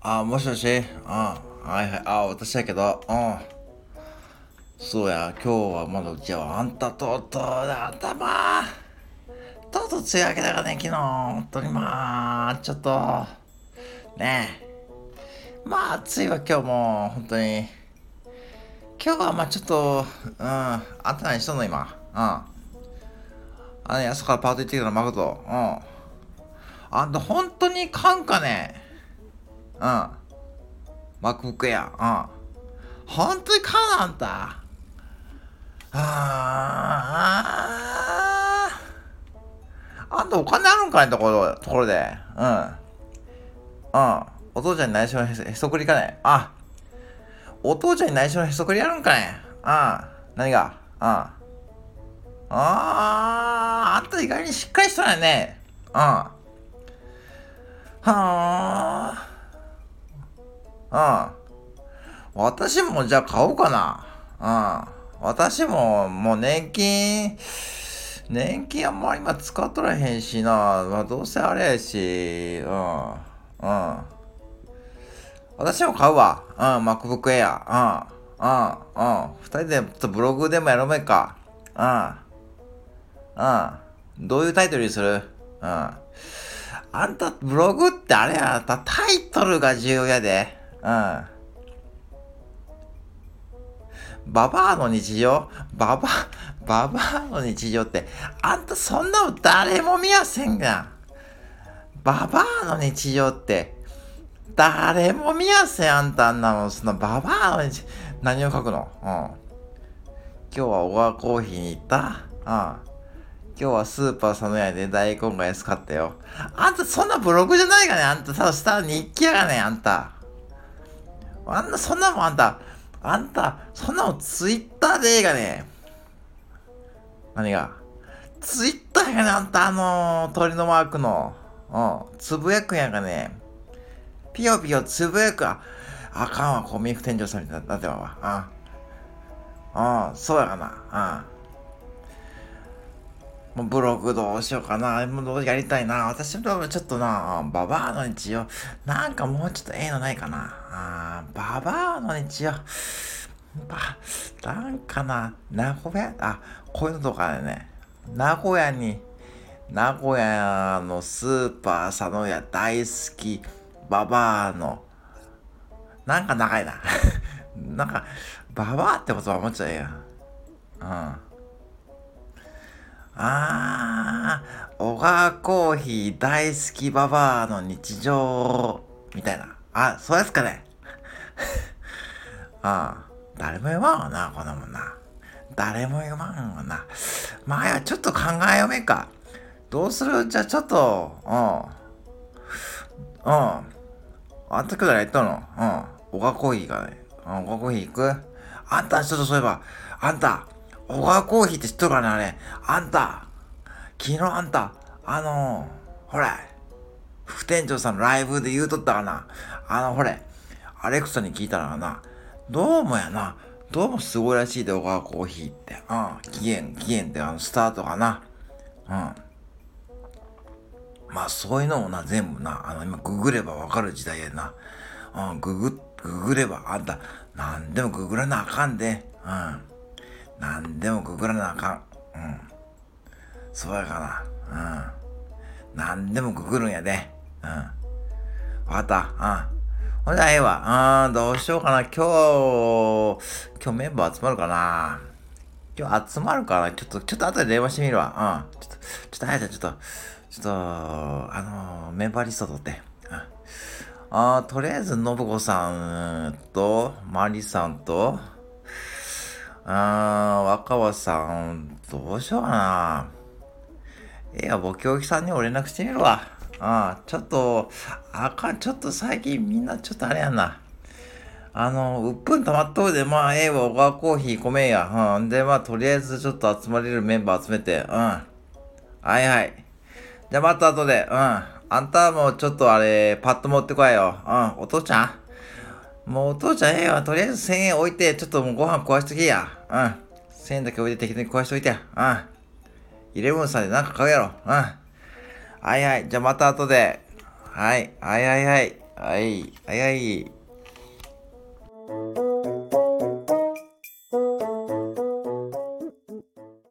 あ、もしもし？うん。はいはい。あ、私やけど、うん。そうや、今日はまだうちはあんたとうとうだ、頭。とうとう梅雨明けだからね、昨日。本当にまあ、ちょっと、ねえ。まあ、暑いわ、今日も、本当に。今日はまあちょっと、うん。あんた何しとんの、今。うん。あのね、朝からパート行ってきたの、マコト。うん。あんた本当にかんかねうん。MacBook Air。うん。本当に買うな、あんた。あーあんたお金あるんかねところ、ところで。うん。うん。お父ちゃんに内緒のへそくりかね。あ。お父ちゃんに内緒のへそくりあるんかね。うん。何が？うん。ああ、あ意外にしっかりしたよね。うん。はあ。うん。私もじゃあ買おうかな。うん。私ももう年金、年金あんまり今使っとらへんしな。まあどうせあれやし、うん。うん。私も買うわ。うん、MacBook Air。うん。うん。うん。二人でちょっとブログでもやろめか。うん。うん。どういうタイトルにする？うん。あんた、ブログってあれやった、タイトルが重要やで。うん。ババアの日常？ババ、ババアの日常って、あんたそんなの誰も見やせんが。ババアの日常って、誰も見やせん、あんたあんなの。そのババアの日何を書くの？うん。今日は小川コーヒーに行った？うん。今日はスーパー佐野屋で大根が安かったよ。あんたそんなブログじゃないかねあんたただ下日記やがねあんた。あんな、そんなもんあんた、あんた、そんなもんツイッターでええがね。何が？ツイッターやがね、あんたあのー、鳥のマークの。うん。つぶやくんやがね。ピヨピヨつぶやくあ、あかんわ、コミック店長さんになってまわ。うん。うん、そうやかな。うん。もうブログどうしようかな。もうどうやりたいな。私もちょっとな、ババアの日常、なんかもうちょっとええのないかな。あババアの日常。ば、なんかな、名古屋、あ、こういうのとかね。名古屋に、名古屋のスーパー佐野屋大好き、ババアの、なんか長いな。なんか、ババアって言葉もっちゃええや。うん。あー、小川コーヒー大好きババアの日常、みたいな。あ、そうですかね。ああ、誰も読まんわな、こんなもんな。誰も読まんわな。まあ、や、ちょっと考えよめか。どうする？じゃあちょっと、うん。うん。あんたくらい言ったの？うん。小川コーヒーがね。うん、小川コーヒー行く？あんた、ちょっとそういえば、あんた、小川コーヒーって知っとるからね、あれ。あんた、昨日あんた、あのー、ほら、副店長さんのライブで言うとったかな。あの、ほれ、アレクサに聞いたらな、どうもやな、どうもすごいらしいで、小川コーヒーって。うん、期限、期限ってあの、スタートかな。うん。まあ、そういうのもな、全部な、あの、今、ググればわかる時代やな。うん、ググ、ググれば、あんた、なんでもググらなあかんで。うん。なんでもググらなあかん。うん。そうやかな。うん。なんでもググるんやで。うん。わかった。うん。ほんじゃええわ。うん、どうしようかな。今日、今日メンバー集まるかな。今日集まるかな。ちょっと、ちょっと後で電話してみるわ。うん。ちょっと、ちょっと、あやちゃん、ちょっと、ちょっと、あのメンバーリスト取って。うん。あーとりあえず、信子さんと、マリさんと、あー、若葉さん、どうしようかな。いや、僕、教育さんにも連絡してみるわ。ああ、ちょっと、あかん、ちょっと最近みんなちょっとあれやんな。あの、うっぷん溜まっとるで、まあ、ええわ、小川コーヒーごめんや。うん。で、まあ、とりあえずちょっと集まれるメンバー集めて、うん。はいはい。じゃあ、また後で、うん。あんたもちょっとあれ、パッと持ってこいよ。うん。お父ちゃんもうお父ちゃんええわ。とりあえず1000円置いて、ちょっともうご飯壊しときや。うん。1000円だけ置いて適当に壊しといてや。うん。イレブンさんでなんか買うやろ。うん。はいはい。じゃあまた後で。はい。はいはいはい。はい。はいはい。